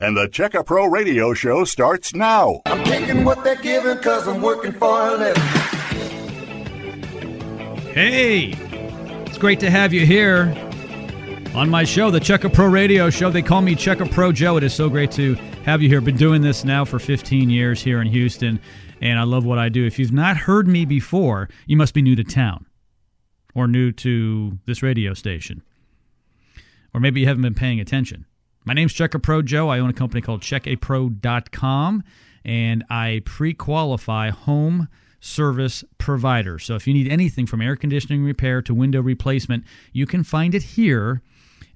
And the Checka Pro Radio Show starts now. I'm taking what they're giving because I'm working for a living. Hey, it's great to have you here on my show, the Checka Pro Radio Show. They call me Checka Pro Joe. It is so great to have you here. Been doing this now for 15 years here in Houston, and I love what I do. If you've not heard me before, you must be new to town or new to this radio station, or maybe you haven't been paying attention. My name's Checka Pro Joe. I own a company called checkapro.com, and I pre qualify home service providers. So if you need anything from air conditioning repair to window replacement, you can find it here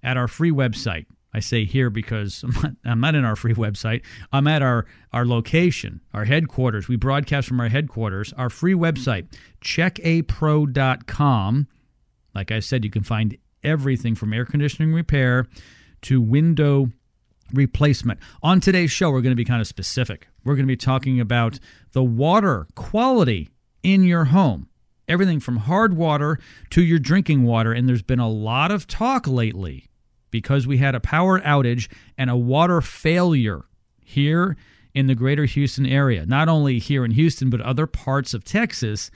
at our free website. I say here because I'm not, I'm not in our free website. I'm at our, our location, our headquarters. We broadcast from our headquarters. Our free website, checkapro.com. Like I said, you can find everything from air conditioning repair to window replacement. On today's show, we're going to be kind of specific. We're going to be talking about the water quality in your home. Everything from hard water to your drinking water. And there's been a lot of talk lately because we had a power outage and a water failure here in the greater Houston area. Not only here in Houston, but other parts of Texas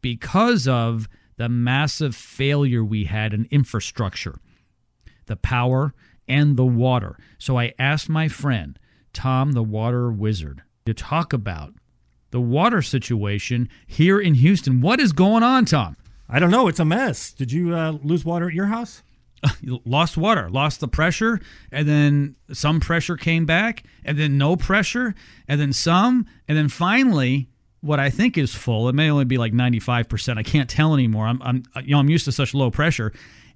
because of the massive failure we had in infrastructure the power, and the water. So I asked my friend, Tom the Water Wizard, to talk about the water situation here in Houston. What is going on, Tom? I don't know. It's a mess. Did you uh, lose water at your house? lost water, lost the pressure, and then some pressure came back, and then no pressure, and then some, and then finally, what I think is full. It may only be like ninety five percent. I can't tell anymore. I'm, I'm, you know, I'm used to such low pressure,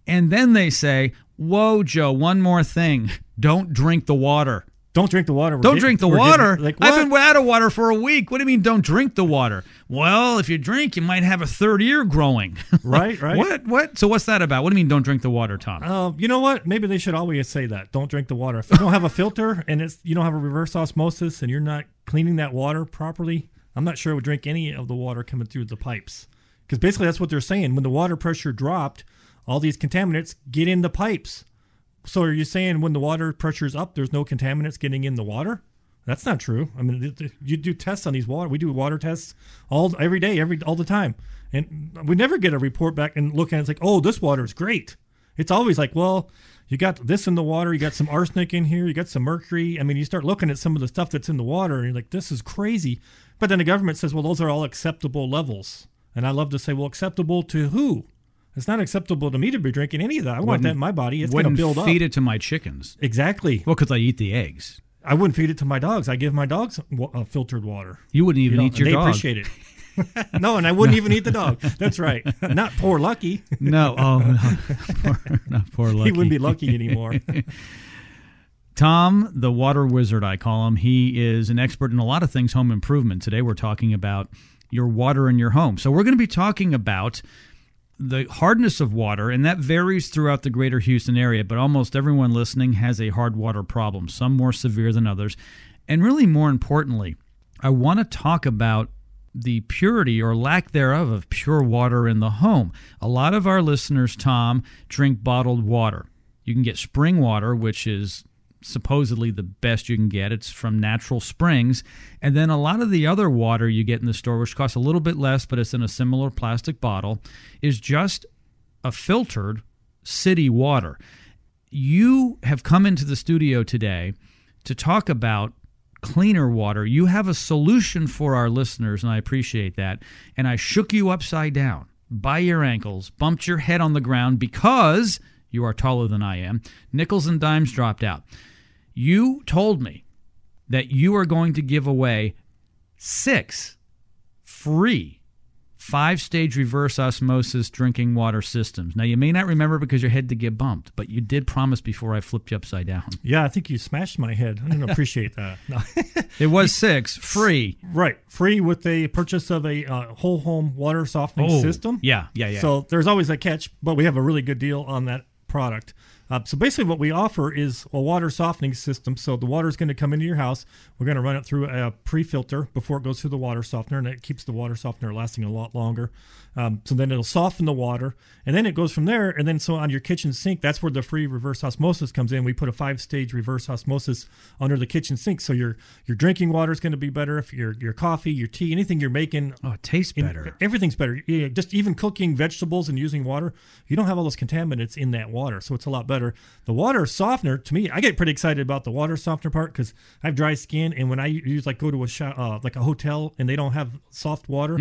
and then they say, Whoa, Joe, one more thing. Don't drink the water. Don't drink the water. We're don't getting, drink the water. Getting, like, I've been out of water for a week. What do you mean, don't drink the water? Well, if you drink, you might have a third ear growing. right, right. what? What? So what's that about? What do you mean, don't drink the water, Tom? Uh, you know what? Maybe they should always say that. Don't drink the water. If you don't have a filter and it's you don't have a reverse osmosis and you're not cleaning that water properly, I'm not sure I would drink any of the water coming through the pipes. Because basically, that's what they're saying. When the water pressure dropped, all these contaminants get in the pipes. So are you saying when the water pressure is up, there's no contaminants getting in the water? That's not true. I mean, you do tests on these water. We do water tests all every day, every all the time, and we never get a report back and look at it. It's like, oh, this water is great. It's always like, well, you got this in the water. You got some arsenic in here. You got some mercury. I mean, you start looking at some of the stuff that's in the water, and you're like, this is crazy. But then the government says, well, those are all acceptable levels. And I love to say, well, acceptable to who? It's not acceptable to me to be drinking any of that. I want that in my body. It's going to build up. feed it to my chickens. Exactly. Well, because I eat the eggs. I wouldn't feed it to my dogs. I give my dogs uh, filtered water. You wouldn't even you know, eat your they dog. They appreciate it. no, and I wouldn't even eat the dog. That's right. Not poor Lucky. no, oh, no. Poor, not poor Lucky. He wouldn't be lucky anymore. Tom, the water wizard, I call him. He is an expert in a lot of things home improvement. Today, we're talking about your water in your home. So, we're going to be talking about the hardness of water, and that varies throughout the greater Houston area, but almost everyone listening has a hard water problem, some more severe than others. And really, more importantly, I want to talk about the purity or lack thereof of pure water in the home. A lot of our listeners, Tom, drink bottled water. You can get spring water, which is supposedly the best you can get. It's from natural springs. And then a lot of the other water you get in the store, which costs a little bit less, but it's in a similar plastic bottle, is just a filtered city water. You have come into the studio today to talk about cleaner water. You have a solution for our listeners, and I appreciate that. And I shook you upside down by your ankles, bumped your head on the ground because you are taller than I am. Nickels and dimes dropped out. You told me that you are going to give away six free five stage reverse osmosis drinking water systems. Now, you may not remember because your head did get bumped, but you did promise before I flipped you upside down. Yeah, I think you smashed my head. I don't appreciate that. No. it was six free. Right. Free with the purchase of a uh, whole home water softening oh, system. Yeah, yeah, yeah. So there's always a catch, but we have a really good deal on that product. Uh, so basically, what we offer is a water softening system. So the water is going to come into your house. We're going to run it through a pre-filter before it goes through the water softener, and it keeps the water softener lasting a lot longer. Um, so then it'll soften the water, and then it goes from there. And then so on your kitchen sink, that's where the free reverse osmosis comes in. We put a five-stage reverse osmosis under the kitchen sink, so your your drinking water is going to be better. If your your coffee, your tea, anything you're making, Oh, it tastes in- better. everything's better. Yeah, just even cooking vegetables and using water, you don't have all those contaminants in that water, so it's a lot better. The water softener, to me, I get pretty excited about the water softener part because I have dry skin, and when I use like go to a uh, like a hotel and they don't have soft water,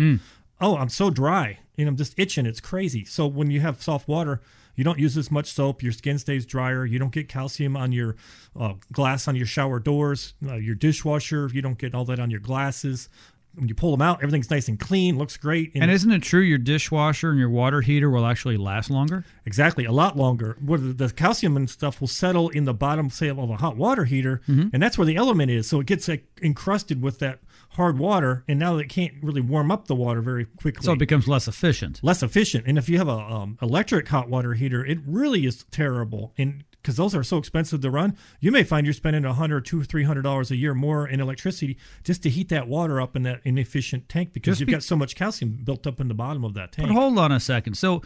oh, I'm so dry and I'm just itching. It's crazy. So when you have soft water. You don't use as much soap. Your skin stays drier. You don't get calcium on your uh, glass on your shower doors, uh, your dishwasher. You don't get all that on your glasses when you pull them out, everything's nice and clean, looks great. And isn't it true your dishwasher and your water heater will actually last longer? exactly a lot longer. Where the, the calcium and stuff will settle in the bottom, say, of a hot water heater, Mm-hmm. and that's where the element is. So it gets like, encrusted with that hard water, and now it can't really warm up the water very quickly. So it becomes less efficient. less efficient. And if you have a um, electric hot water heater, it really is terrible. And because those are so expensive to run, you may find you're spending a hundred, two, three hundred dollars a year more in electricity just to heat that water up in that inefficient tank because Just you've be- got so much calcium built up in the bottom of that tank. But hold on a second. So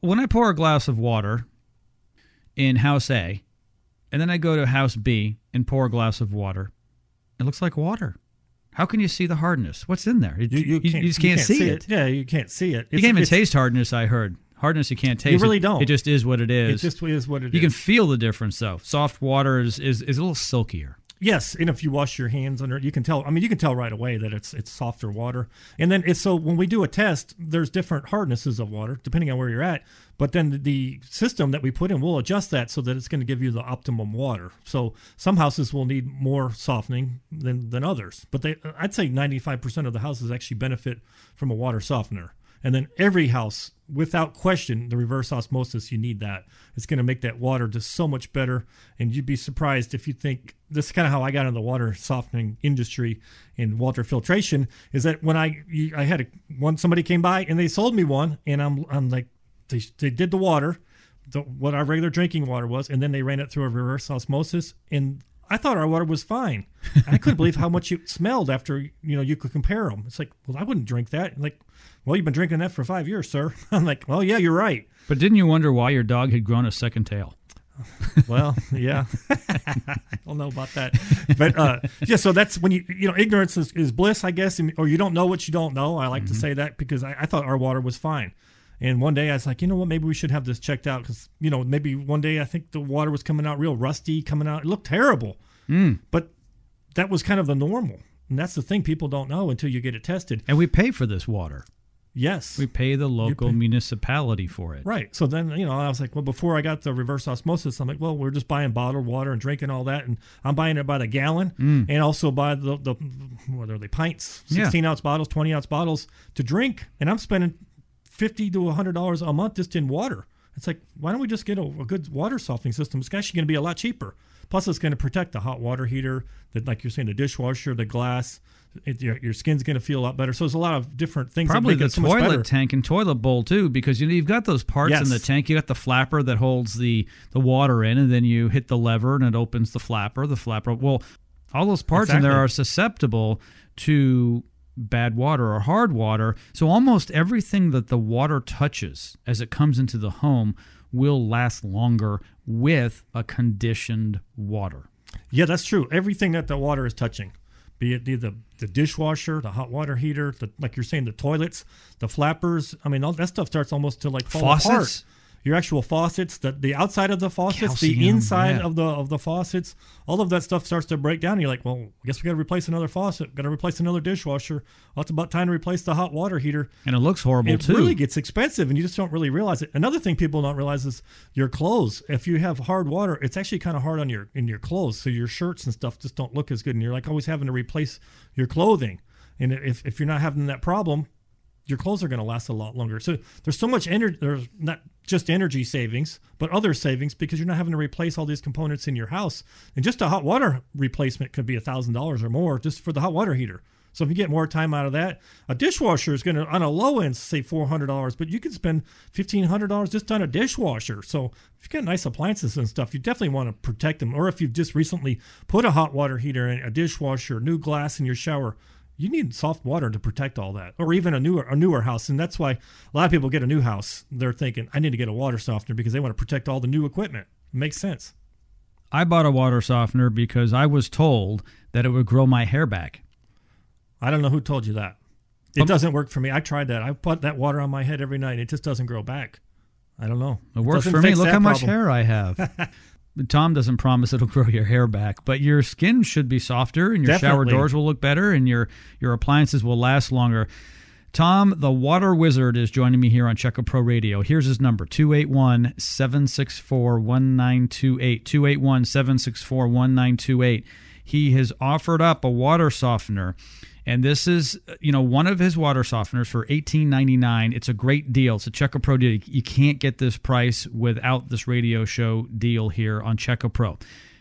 when I pour a glass of water in house A, and then I go to house B and pour a glass of water, it looks like water. How can you see the hardness? What's in there? It- you, can't, just can't, see, it. Yeah, you can't see it. You can't even taste hardness. I heard hardness. You can't taste. You really It- don't. It just is what it is. it It is. just is what it is. you can feel the difference though. Soft water is, is is a little silkier. Yes, and if you wash your hands under it, you can tell. I mean, you can tell right away that it's it's softer water. And then it's so when we do a test, there's different hardnesses of water depending on where you're at. But then the, the system that we put in will adjust that so that it's going to give you the optimum water. So some houses will need more softening than than others. But they, I'd say 95% of the houses actually benefit from a water softener. And then every house, without question, the reverse osmosis, you need that. It's going to make that water just so much better. And you'd be surprised if you think this is kind of how I got into the water softening industry and water filtration. Is that when I I had a, one somebody came by and they sold me one, and I'm I'm like they they did the water, the, what our regular drinking water was, and then they ran it through a reverse osmosis and. I thought our water was fine. I couldn't believe how much it smelled after you know you could compare them. It's like, well, I wouldn't drink that. Like, well, you've been drinking that for five years, sir. I'm like, well, yeah, you're right. But didn't you wonder why your dog had grown a second tail? Well, yeah, I don't know about that, but uh, yeah. So that's when you you know ignorance is, is bliss, I guess, or you don't know what you don't know. I like to say that because I, I thought our water was fine, and one day I was like, you know what, maybe we should have this checked out because you know maybe one day I think the water was coming out real rusty, coming out. It looked terrible, mm. but that was kind of the normal, and that's the thing people don't know until you get it tested. And we pay for this water. Yes, We pay the local pay- municipality for it. Right. So then, you know, I was like, well, before I got the reverse osmosis, I'm like, well, we're just buying bottled water and drinking all that, and I'm buying it by the gallon, mm. and also by the the what are they pints, Yeah. 16 ounce bottles, 20 ounce bottles to drink, and I'm spending fifty to hundred dollars a month just in water. It's like, why don't we just get a, a good water softening system? It's actually going to be a lot cheaper. Plus, it's going to protect the hot water heater, that like you're saying, the dishwasher, the glass. It, your, your skin's going to feel a lot better. So there's a lot of different things. that Probably the so toilet tank and toilet bowl too, because you know you've got those parts in the tank. You got the flapper that holds the the water in, and then you hit the lever and it opens the flapper. The flapper. Well, all those parts in there are susceptible to bad water or hard water. So almost everything that the water touches as it comes into the home will last longer with a conditioned water. Yeah, that's true. Everything that the water is touching, be it the the, the dishwasher, the hot water heater, the like you're saying, the toilets, the flappers. I mean, all that stuff starts almost to like fall Faucets? apart. Your actual faucets, the the outside of the faucets, the inside yeah. of the of the faucets, all of that stuff starts to break down. And you're like, well, I guess we got to replace another faucet. Got to replace another dishwasher. Well, it's about time to replace the hot water heater And it looks horrible it too. It really gets expensive and you just don't really realize it another thing people don't realize is your clothes if you have hard water it's actually kind of hard on your in your clothes so your shirts and stuff just don't look as good and you're like always having to replace your clothing and if, if you're not having that problem your clothes are going to last a lot longer so there's so much energy there's not just energy savings but other savings because you're not having to replace all these components in your house and just a hot water replacement could be a thousand dollars or more just for the hot water heater So if you get more time out of that, a dishwasher is going to, on a low end, say $400, but you can spend $1,500 just on a dishwasher. So if you've got nice appliances and stuff, you definitely want to protect them. Or if you've just recently put a hot water heater and a dishwasher, new glass in your shower, you need soft water to protect all that or even a newer a newer house. And that's why a lot of people get a new house they're thinking i need to get a water softener because they want to protect all the new equipment. It makes sense. I bought a water softener because I was told that it would grow my hair back. i don't know who told you that. It doesn't work for me. I tried that. I put that water on my head every night and it just doesn't grow back. I don't know. It works for me. Look how much hair I have. Tom doesn't promise it'll grow your hair back, but your skin should be softer and your shower doors will look better and your your appliances will last longer. Tom, the water wizard, is joining me here on Check a Pro Radio. Here's his number 281 764 1928. 281 764 1928. He has offered up a water softener. And this is, you know, one of his water softeners for eighteen ninety nine. It's a great deal. It's a Check a Pro deal. You can't get this price without this radio show deal here on Check a Pro.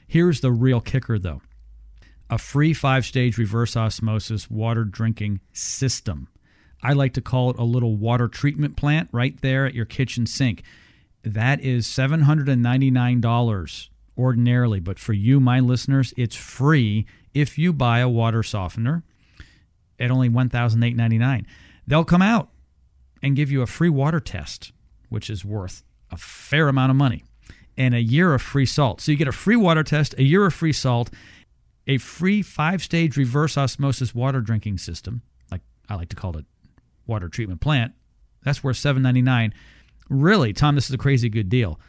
Here's the real kicker, though a free five stage reverse osmosis water drinking system. I like to call it a little water treatment plant right there at your kitchen sink. That is $799 ordinarily, but for you, my listeners, it's free if you buy a water softener at only $1,899. They'll come out and give you a free water test, which is worth a fair amount of money, and a year of free salt. So you get a free water test, a year of free salt, a free five stage reverse osmosis water drinking system, like I like to call it water treatment plant. That's worth seven ninety nine. Really, Tom, this is a crazy good deal.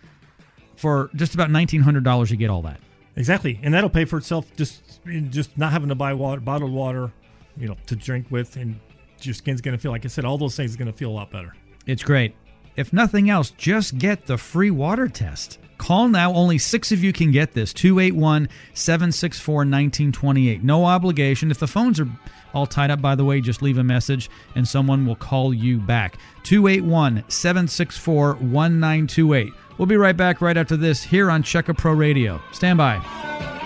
For just about nineteen hundred dollars, you get all that. Exactly, and that'll pay for itself. Just just not having to buy water, bottled water, you know, to drink with, and your skin's gonna feel like I said. All those things are gonna feel a lot better. It's great. If nothing else, just get the free water test. Call now. Only six of you can get this 281 764 1928. No obligation. If the phones are all tied up, by the way, just leave a message and someone will call you back. 281 764 1928. We'll be right back right after this here on Check a Pro Radio. Stand by.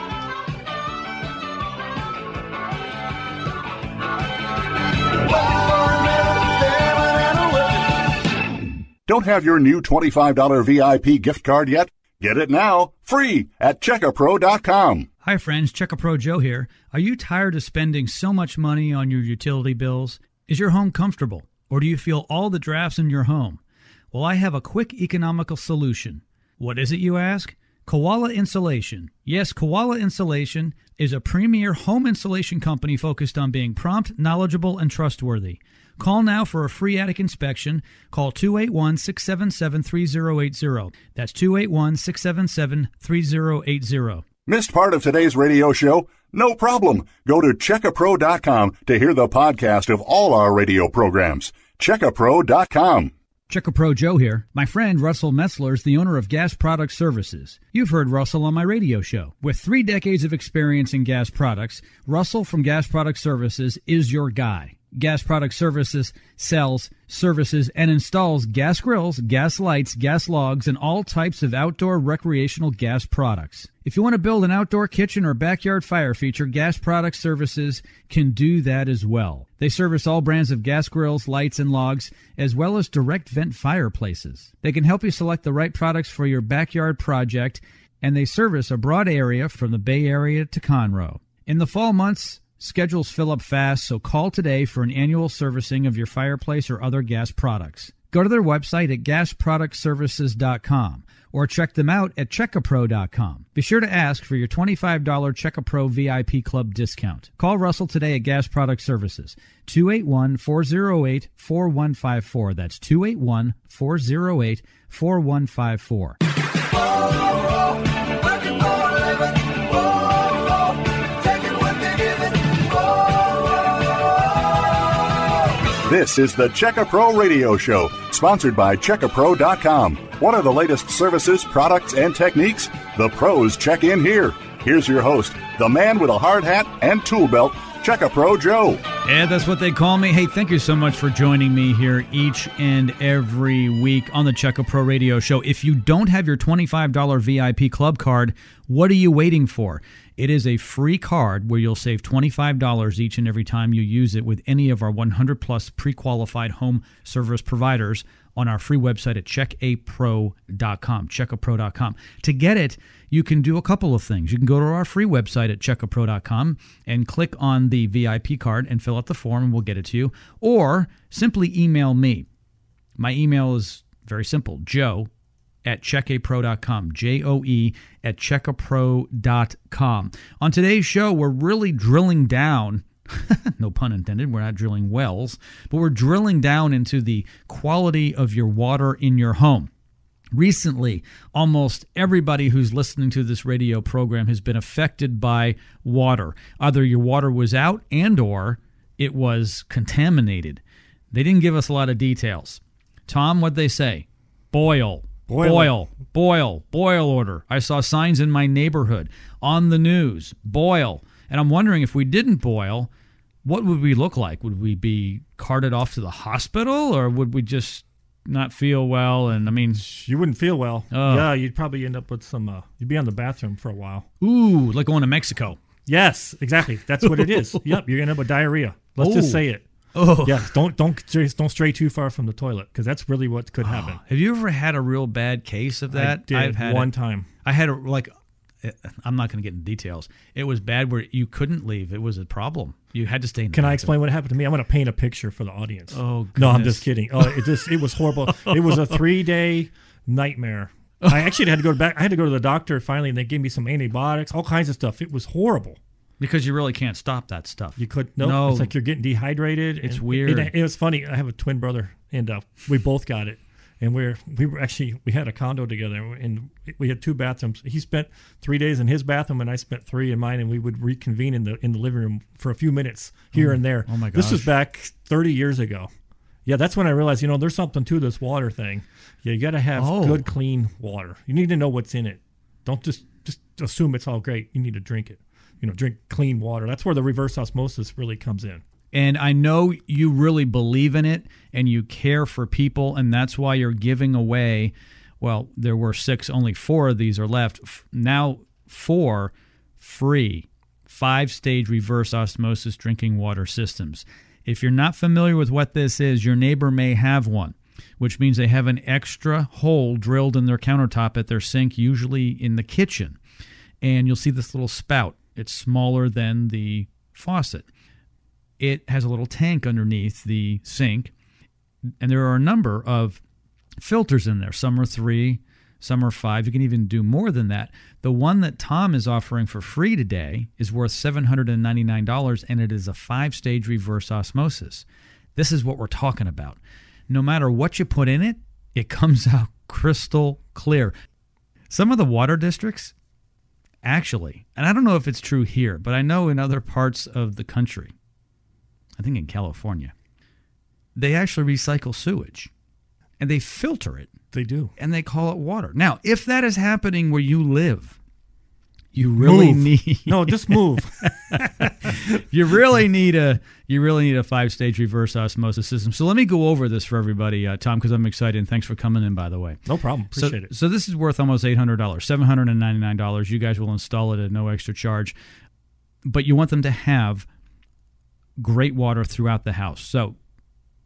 Don't have your new $25 VIP gift card yet? Get it now, free at checkapro.com. Hi, friends. Check Pro Joe here. Are you tired of spending so much money on your utility bills? Is your home comfortable, or do you feel all the drafts in your home? Well, I have a quick economical solution. What is it, you ask? Koala Insulation. Yes, Koala Insulation is a premier home insulation company focused on being prompt, knowledgeable, and trustworthy. Call now for a free attic inspection. Call 281 677 3080. That's 281 677 3080. Missed part of today's radio show? No problem. Go to checkapro.com to hear the podcast of all our radio programs. Checkapro.com. Check a Pro Joe here. My friend Russell Metzler is the owner of Gas Product Services. You've heard Russell on my radio show. With three decades of experience in gas products, Russell from Gas Product Services is your guy. Gas Product Services sells, services, and installs gas grills, gas lights, gas logs, and all types of outdoor recreational gas products. If you want to build an outdoor kitchen or backyard fire feature, Gas Product Services can do that as well. They service all brands of gas grills, lights, and logs, as well as direct vent fireplaces. They can help you select the right products for your backyard project, and they service a broad area from the Bay Area to Conroe. In the fall months, Schedules fill up fast, so call today for an annual servicing of your fireplace or other gas products. Go to their website at gasproductservices.com or check them out at checkapro.com. Be sure to ask for your $25 Checkapro VIP Club discount. Call Russell today at Gas Product Services, 281-408-4154. That's 281-408-4154. This is the Checkapro Radio Show, sponsored by Checkapro.com. What are the latest services, products, and techniques? The pros check in here. Here's your host, the man with a hard hat and tool belt, Check a Pro Joe. Yeah, that's what they call me. Hey, thank you so much for joining me here each and every week on the Check a Pro Radio Show. If you don't have your $25 VIP club card, what are you waiting for? It is a free card where you'll save $25 each and every time you use it with any of our 100 plus pre qualified home service providers on our free website at checkapro.com. Checkapro.com. To get it, you can do a couple of things. You can go to our free website at checkapro.com and click on the VIP card and fill out the form, and we'll get it to you. Or simply email me. My email is very simple joe at checkapro.com. J O E at checkapro.com. On today's show, we're really drilling down. no pun intended, we're not drilling wells, but we're drilling down into the quality of your water in your home. Recently, almost everybody who's listening to this radio program has been affected by water. Either your water was out and or it was contaminated. They didn't give us a lot of details. Tom, what'd they say? Boil, Boil. boil, boil, boil order. I saw signs in my neighborhood on the news. Boil. And I'm wondering if we didn't boil, what would we look like? Would we be carted off to the hospital or would we just not feel well? And I mean, You wouldn't feel well. Oh. Yeah, you'd probably end up with some. Uh, you'd be on the bathroom for a while. ooh, like going to Mexico. Yes, exactly. That's what it is. yep, you're gonna end up with diarrhea. Let's Oh. just say it. Oh. Yeah, don't don't stray- don't stray too far from the toilet because that's really what could ah. happen. Have you ever had a real bad case of that? I did have had one it. time. I had a like. Eh, I'm not going to get into details. It was bad where you couldn't leave. It was a problem. You had to stay. In the Can I explain what happened to me? I'm going to paint a picture for the audience. Oh, no, I'm just kidding. Oh, it just it was horrible. it was a three day nightmare. I actually had to go back. I had to go to the doctor finally, and they gave me some antibiotics, all kinds of stuff. It was horrible. Because you really can't stop that stuff. You could no, No. it's like you're getting dehydrated. It's and weird. It, it was funny. I have a twin brother, and uh, we both got it. And we're we were actually we had a condo together, and we had two bathrooms. He spent three days in his bathroom, and I spent three in mine. And we would reconvene in the in the living room for a few minutes here and there. oh my god! This was back thirty years ago. Yeah, that's when I realized, you know, there's something to this water thing. Yeah, you got to have Oh. good, clean water. You need to know what's in it. Don't just just assume it's all great. You need to drink it. You know, drink clean water. That's where the reverse osmosis really comes in. And I know you really believe in it and you care for people, and that's why you're giving away. Well, there were six, only four of these are left. Now, four free five stage reverse osmosis drinking water systems. If you're not familiar with what this is, your neighbor may have one, which means they have an extra hole drilled in their countertop at their sink, usually in the kitchen. And you'll see this little spout. It's smaller than the faucet it has a little tank underneath the sink, and there are a number of filters in there. Some are three, some are five. You can even do more than that. The one that Tom is offering for free today is worth $799, and it is a five stage reverse osmosis. This is what we're talking about. No matter what you put in it, it comes out crystal clear. Some of the water districts, actually, and I don't know if it's true here, but I know in other parts of the country, I think in California, they actually recycle sewage and they filter it They do. and they call it water. Now, if that is happening where you live, you really Move. need No, just move. you really need a you really need a five stage reverse osmosis system. So let me go over this for everybody, uh, Tom, because I'm excited. And thanks for coming in, by the way. No problem. So, Appreciate it. so this is worth almost eight hundred dollars, seven hundred and ninety nine dollars. You guys will install it at no extra charge, but you want them to have great water throughout the house. So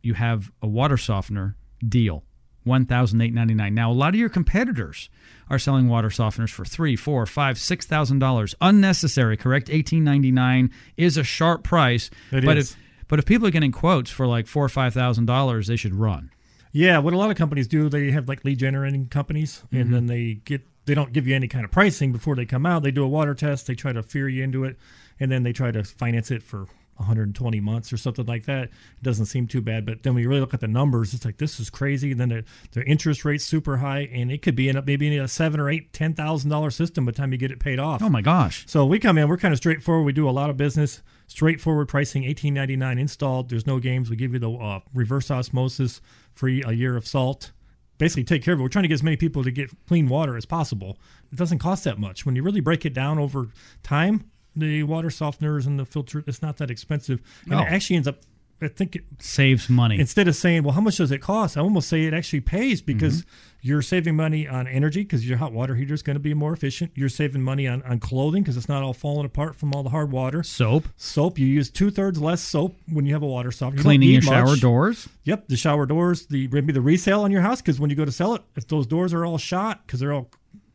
you have a water softener deal, one thousand eight ninety nine. Now a lot of your competitors are selling water softeners for three, four, five, six thousand dollars. Unnecessary, correct? Eighteen ninety nine is a sharp price. It but is. if but if people are getting quotes for like four or five thousand dollars, they should run. Yeah, what a lot of companies do, they have like lead generating companies, Mm-hmm. and then they get they don't give you any kind of pricing before they come out. They do a water test, they try to fear you into it, and then they try to finance it for 120 months or something like that. It doesn't seem too bad, but then when you really look at the numbers, it's like this is crazy. And then their, their interest rate's super high, and it could be in a, maybe in a seven or eight, ten thousand dollar system by the time you get it paid off. Oh my gosh. So we come in, we're kind of straightforward. We do a lot of business, straightforward pricing, eighteen ninety nine installed. There's no games. We give you the uh, reverse osmosis, free a year of salt. Basically, take care of it. We're trying to get as many people to get clean water as possible. It doesn't cost that much when you really break it down over time. The water softeners and the filter. It's not that expensive, and it actually ends up. I think it, Saves money. instead of saying, "Well, how much does it cost?" I almost say it actually pays because Mm-hmm. you're saving money on energy because your hot water heater is going to be more efficient. You're saving money on, on clothing because it's not all falling apart from all the hard water. Soap. Soap, you use two thirds less soap when you have a water softener. You Cleaning your shower much. doors. Yep, the shower doors, the maybe the resale on your house because when you go to sell it, if those doors are all shot because they're all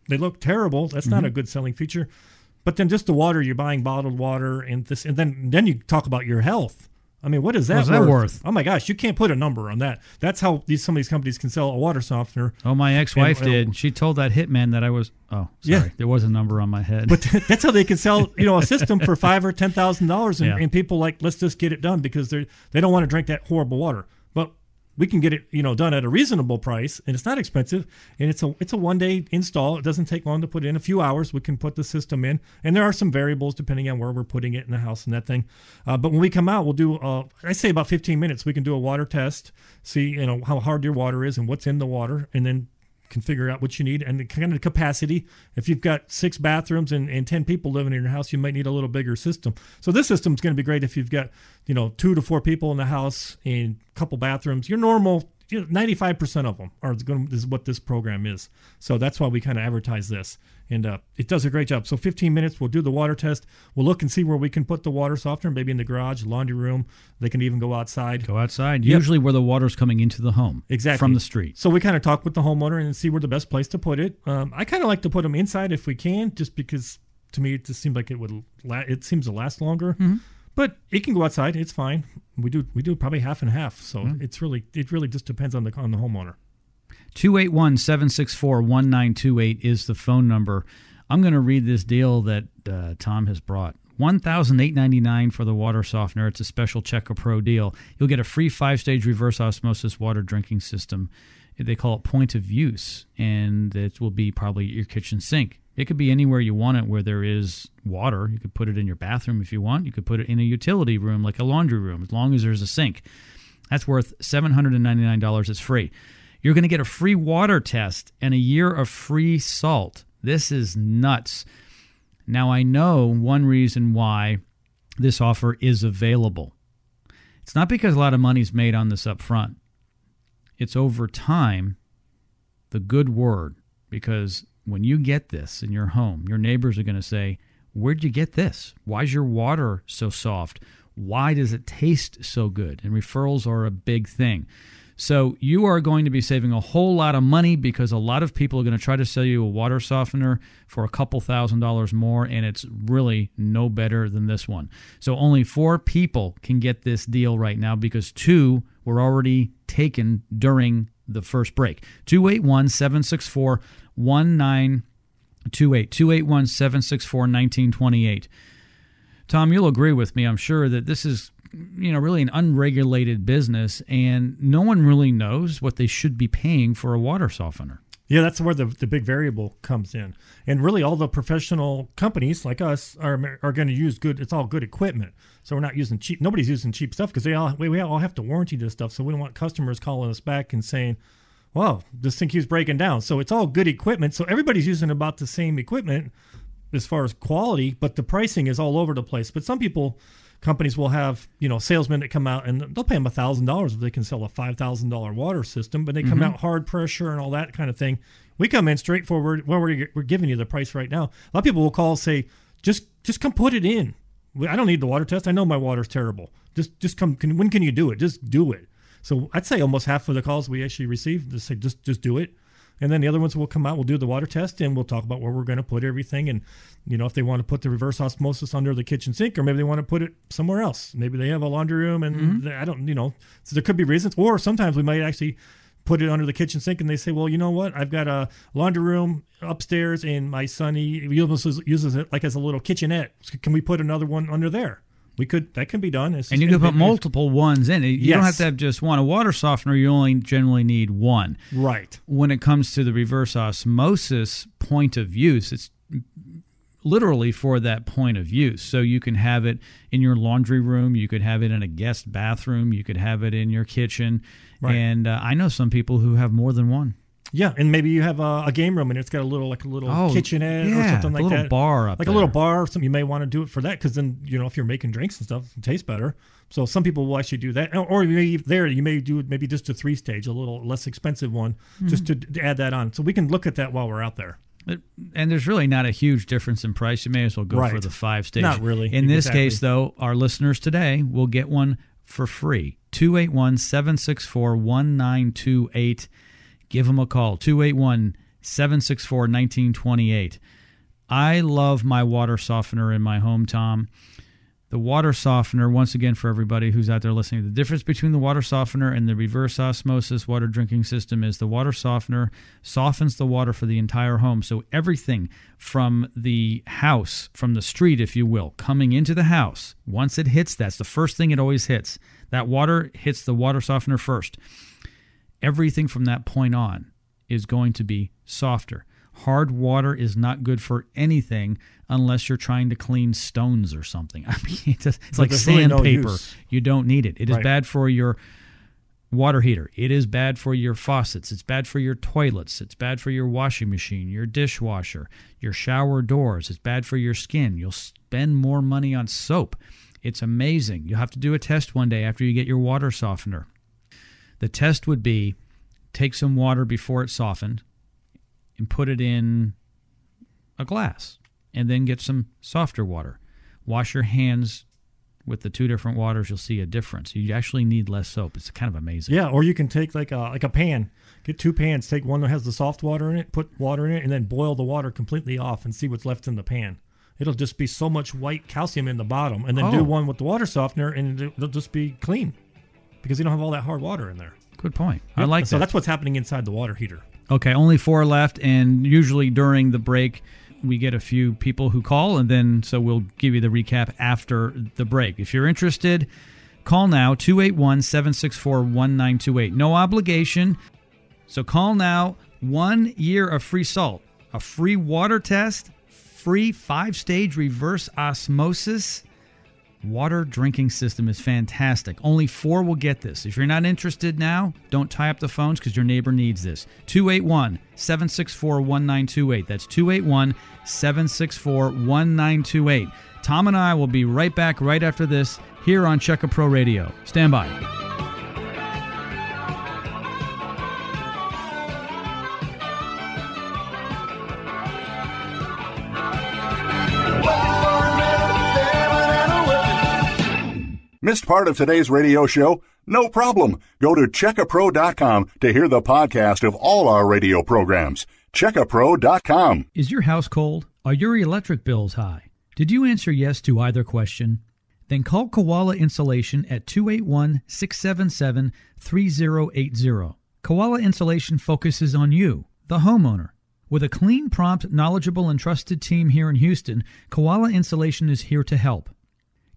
they look terrible, that's not a good selling feature. But then just the water you're buying bottled water and this, and then then you talk about your health. I mean, what is that, What's that worth? Oh my gosh, you can't put a number on that. That's how these some of these companies can sell a water softener. Oh, my ex-wife and- did. She told that hitman that I was. Oh, sorry. Yeah. There was a number on my head. But that's how they can sell, you know, a system for five or ten thousand dollars, and Yeah. and people like let's just get it done because they they don't want to drink that horrible water. We can get it, you know, done at a reasonable price, and it's not expensive, and it's a it's a one day install. It doesn't take long to put in. A few hours, we can put the system in, and there are some variables depending on where we're putting it in the house and that thing. Uh, but when we come out, we'll do, uh, I say about fifteen minutes. We can do a water test, see you know how hard your water is and what's in the water, and then can figure out what you need and the kind of capacity. If you've got six bathrooms and, and 10 people living in your house, you might need a little bigger system. So this system's going to be great if you've got, you know, two to four people in the house and a couple bathrooms. Your normal, you know, 95% of them are going to, is what this program is. So that's why we kind of advertise this. And uh, it does a great job. So 15 minutes, we'll do the water test. We'll look and see where we can put the water softener, maybe in the garage, laundry room. They can even go outside. Go outside. Yep. Usually where the water's coming into the home. Exactly. From the street. So we kind of talk with the homeowner and see where the best place to put it. Um, I kind of like to put them inside if we can, just because to me it just seems like it would. La- it seems to last longer. Mm-hmm. But it can go outside. It's fine. We do we do probably half and half. So Mm-hmm. it's really it really just depends on the on the homeowner. 281 764 1928 is the phone number. I'm going to read this deal that uh, Tom has brought. $1,899 for the water softener. It's a special Check a Pro deal. You'll get a free five stage reverse osmosis water drinking system. They call it point of use, and it will be probably your kitchen sink. It could be anywhere you want it where there is water. You could put it in your bathroom if you want. You could put it in a utility room like a laundry room, as long as there's a sink. That's worth $799. It's free. You're going to get a free water test and a year of free salt. This is nuts. Now, I know one reason why this offer is available. It's not because a lot of money's made on this up front, it's over time the good word. Because when you get this in your home, your neighbors are going to say, Where'd you get this? Why's your water so soft? Why does it taste so good? And referrals are a big thing. So you are going to be saving a whole lot of money because a lot of people are going to try to sell you a water softener for a couple thousand dollars more, and it's really no better than this one. So only four people can get this deal right now because two were already taken during the first break. 281 764 1928. 281 764 1928. Tom, you'll agree with me, I'm sure, that this is, you know, really an unregulated business, and no one really knows what they should be paying for a water softener. Yeah, that's where the, the big variable comes in. And really, all the professional companies like us are, are going to use good, it's all good equipment. So we're not using cheap, nobody's using cheap stuff because they all, we, we all have to warranty this stuff. So we don't want customers calling us back and saying, well, this thing keeps breaking down. So it's all good equipment. So everybody's using about the same equipment as far as quality, but the pricing is all over the place. But some people, companies will have you know salesmen that come out and they'll pay them a thousand dollars if they can sell a five thousand dollar water system, but they come mm-hmm. out hard pressure and all that kind of thing. We come in straightforward. Well, we're, we're giving you the price right now. A lot of people will call and say, just just come put it in. I don't need the water test. I know my water's terrible. Just just come. Can, when can you do it? Just do it. So I'd say almost half of the calls we actually receive just say just just do it. And then the other ones will come out. We'll do the water test, and we'll talk about where we're going to put everything. And you know, if they want to put the reverse osmosis under the kitchen sink, or maybe they want to put it somewhere else. Maybe they have a laundry room, and mm-hmm. they- I don't, you know, so there could be reasons. Or sometimes we might actually put it under the kitchen sink, and they say, well, you know what? I've got a laundry room upstairs, and my son he uses uses it like as a little kitchenette. Can we put another one under there? We could. That can be done. And you can put multiple ones in. You don't have to have just one. A water softener, you only generally need one. Right. When it comes to the reverse osmosis point of use, it's literally for that point of use. So you can have it in your laundry room, you could have it in a guest bathroom, you could have it in your kitchen. Right. And uh, I know some people who have more than one. Yeah, and maybe you have a, a game room and it's got a little like a little Oh, kitchenette or yeah, something a like a little that. bar up like a little bar or something. You may want to do it for that because then you know if you're making drinks and stuff, it tastes better. So some people will actually do that, or, or you there you may do maybe just a three stage, a little less expensive one, just hmm. to, to add that on. So we can look at that while we're out there. It- and there's really not a huge difference in price. You may as well go for the five stage. Not really, In this exactly. case, though, our listeners today will get one for free. 281 764 1928. Give them a call. 281 764 1928. I love my water softener in my home, Tom. The water softener, once again, for everybody who's out there listening, the difference between the water softener and the reverse osmosis water drinking system is the water softener softens the water for the entire home. So everything from the house, from the street, if you will, coming into the house, once it hits, that's the first thing it always hits. That water hits the water softener first. Everything from that point on is going to be softer. Hard water is not good for anything unless you're trying to clean stones or something. I mean, it's, just- it's like there's really no sandpaper. you don't need it. It is Right. bad for your water heater. It is bad for your faucets. It's bad for your toilets. It's bad for your washing machine, your dishwasher, your shower doors. It's bad for your skin. You'll spend more money on soap. It's amazing. You'll have to do a test one day after you get your water softener. The test would be take some water before it's softened and put it in a glass and then get some softer water. Wash your hands with the two different waters, you'll see a difference. You actually need less soap. It's kind of amazing. Yeah, or you can take like a like a pan, get two pans, take one that has the soft water in it, put water in it, and then boil the water completely off and see what's left in the pan. It'll just be so much white calcium in the bottom, and then Oh. do one with the water softener, and it'll just be clean because you don't have all that hard water in there. Good point. I like So that. that's what's happening inside the water heater. Okay, only four left, and usually during the break, we get a few people who call, and then so we'll give you the recap after the break. If you're interested, call now 281 764 1928. No obligation. So call now. One year of free salt, a free water test, free five stage reverse osmosis. Water drinking system is fantastic. Only four will get this. If you're not interested now, don't tie up the phones because your neighbor needs this. 281 764 1928. That's 281 764 1928. Tom and I will be right back right after this here on Check a Pro Radio. Stand by. Missed part of today's radio show? No problem. Go to checkapro.com to hear the podcast of all our radio programs. Checkapro.com. Is your house cold? Are your electric bills high? Did you answer yes to either question? Then call Koala Insulation at 281 677 3080. Koala Insulation focuses on you, the homeowner. With a clean, prompt, knowledgeable, and trusted team here in Houston, Koala Insulation is here to help.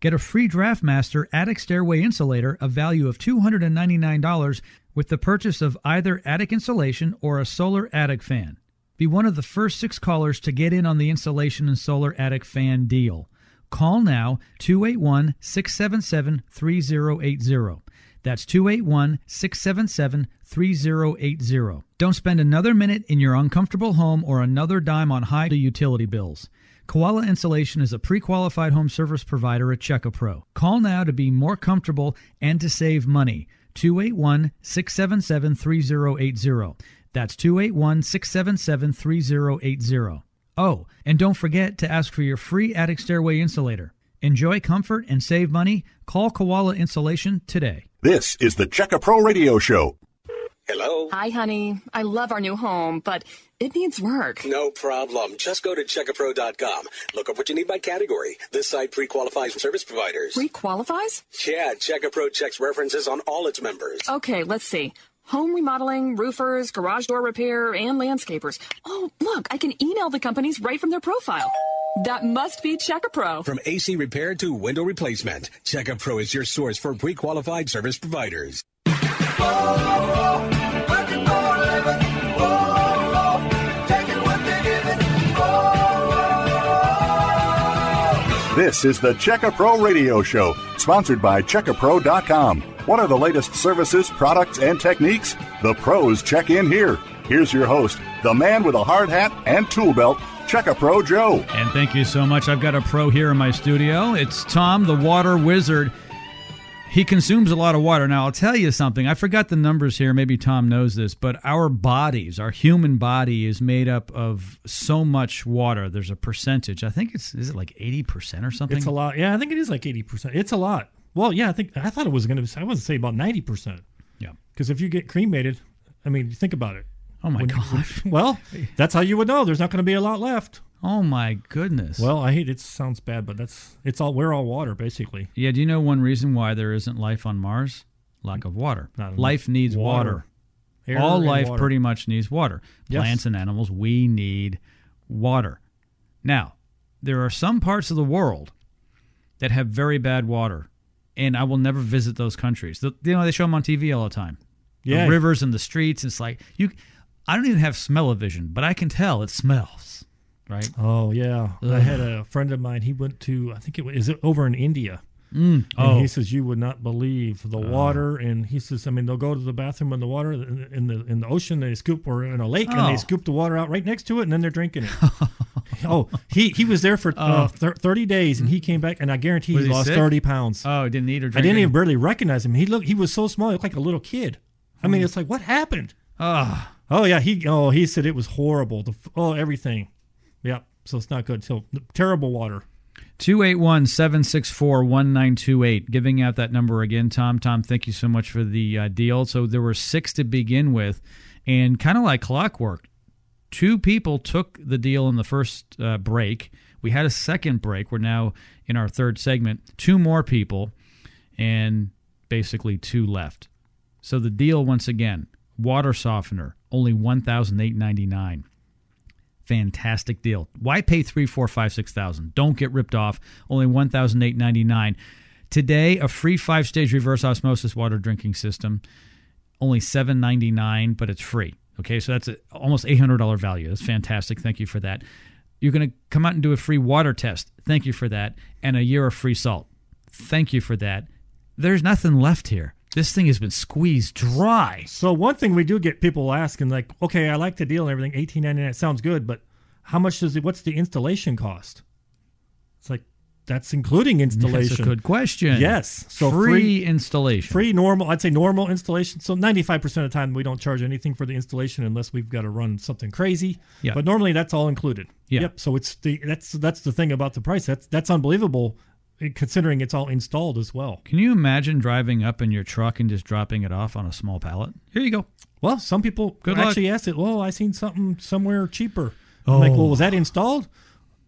Get a free DraftMaster attic stairway insulator, a value of $299, with the purchase of either attic insulation or a solar attic fan. Be one of the first six callers to get in on the insulation and solar attic fan deal. Call now 281 677 3080. That's 281 677 3080. Don't spend another minute in your uncomfortable home or another dime on high utility bills. Koala Insulation is a pre qualified home service provider at CheckaPro. Call now to be more comfortable and to save money. 281 677 3080. That's 281 677 3080. Oh, and don't forget to ask for your free attic stairway insulator. Enjoy comfort and save money. Call Koala Insulation today. This is the Checkapro Radio Show. Hello? Hi, honey. I love our new home, but it needs work. No problem. Just go to checkapro.com. Look up what you need by category. This site pre-qualifies service providers. Pre qualifies? yeah, Checkapro checks references on all its members. Okay, let's see. Home remodeling, roofers, garage door repair, and landscapers. Oh, look, I can email the companies right from their profile. That must be Checkapro. From AC repair to window replacement, Checkapro is your source for pre-qualified service providers. Working for a living. Oh, oh, taking what they're giving. Oh, This is the Checkapro Radio Show, sponsored by Checkapro.com. What are the latest services, products, and techniques? The pros check in here. here's your host, the man with a hard hat and tool belt, Check a Pro Joe. And thank you so much. I've got a pro here in my studio. It's Tom, the water wizard. He consumes a lot of water. Now, I'll tell you something. I forgot the numbers here. Maybe Tom knows this, but our bodies, our human body, is made up of so much water. There's a percentage. I think it's, is it like 80% or something? It's a lot. Yeah, I think it is like eighty percent. It's a lot. Well, yeah, I think I thought it was going to. Be I was say about ninety percent. Yeah. Because if you get cremated, I mean, think about it. Oh, my When- God. Well, that's how you would know. There's not going to be a lot left. Oh, my goodness. Well, I hate it. Sounds bad, but that's it's all. We're all water, basically. Yeah, do you know one reason why there isn't life on Mars? Lack of water. Life needs water. Air All life water. pretty much needs water. Yes. Plants and animals, we need water. Now, there are some parts of the world that have very bad water, and I will never visit those countries. The, you know, they show them on TV all the time. Yeah. The rivers and the streets. It's like you. I don't even have smell-o-vision, but I can tell it smells. Right? Oh yeah, I had a friend of mine. He went to I think it was is it over in India. Mm. And Oh, he says you would not believe the water, and he says, I mean, they'll go to the bathroom in the water in the in the, ocean. They scoop or in a lake, and Oh. they scoop the water out right next to it, and then they're drinking it. oh, he he was there for Oh. uh, thir- thirty days, and he came back, and I guarantee he he lost sick? thirty pounds. oh, didn't eat or drink. I didn't even barely recognize him. He looked, he was so small, he looked like a little kid. I mean, it's like what happened? Ah. Oh yeah, he oh he said it was horrible. The oh everything. So it's not good. So terrible water. 281 764 1928. Giving out that number again, Tom. Tom, thank you so much for the uh, deal. So there were six to begin with, and kind of like clockwork, two people took the deal in the first uh, break. We had a second break. We're now in our third segment. Two more people, and basically two left. So the deal, once again, water softener, only one thousand eight ninety nine fantastic deal. Why pay three, four, five, six thousand? Don't get ripped off. Only one thousand eight ninety nine. Today, a free five stage reverse osmosis water drinking system, only seven ninety nine, but it's free. Okay, so that's a, almost eight hundred dollar value. That's fantastic. Thank you for that. You're going to come out and do a free water test. Thank you for that, and a year of free salt. Thank you for that. There's nothing left here. This thing has been squeezed dry. So one thing we do get people asking, like, okay, I like the deal and everything, eighteen ninety nine sounds good, but how much does it? What's the installation cost? It's like that's including installation. That's a good question. Yes. So free, free- installation. Free normal, I'd say normal installation. So ninety five percent of the time we don't charge anything for the installation unless we've got to run something crazy. Yeah. But normally that's all included. Yeah. Yep. So it's the that's that's the thing about the price. That's that's unbelievable, considering it's all installed as well. Can you imagine driving up in your truck and just dropping it off on a small pallet? Here you go. Well, some people Good luck. actually asked it. Oh, I seen something somewhere cheaper. I'm like, Oh. well, was that installed,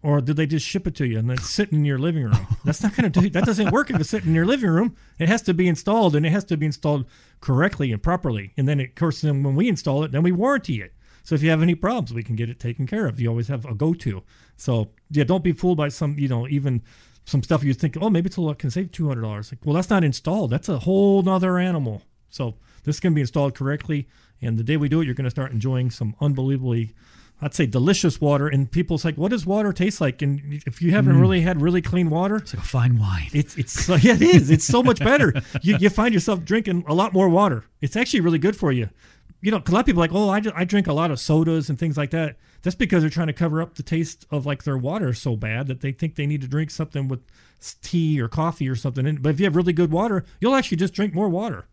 or did they just ship it to you and it's sitting in your living room? That's not going to do. That doesn't work if it's sitting in your living room. It has to be installed, and it has to be installed correctly and properly. And then, of course, then when we install it, then we warranty it. So if you have any problems, we can get it taken care of. You always have a go-to. So yeah, don't be fooled by some, you know, even some stuff you think, oh, maybe it's a lot can save two hundred dollars. Like, well, that's not installed. That's a whole nother animal. So this can be installed correctly, and the day we do it, you're going to start enjoying some unbelievably, I'd say, delicious water. And people's like, what does water taste like? And if you haven't mm. really had really clean water, It's like a fine wine. it's it's yeah, it is. It's so much better. You you find yourself drinking a lot more water. It's actually really good for you. You know, a lot of people are like, oh, I, I drink a lot of sodas and things like that. That's because they're trying to cover up the taste of like their water so bad that they think they need to drink something with tea or coffee or something. And, but if you have really good water, you'll actually just drink more water.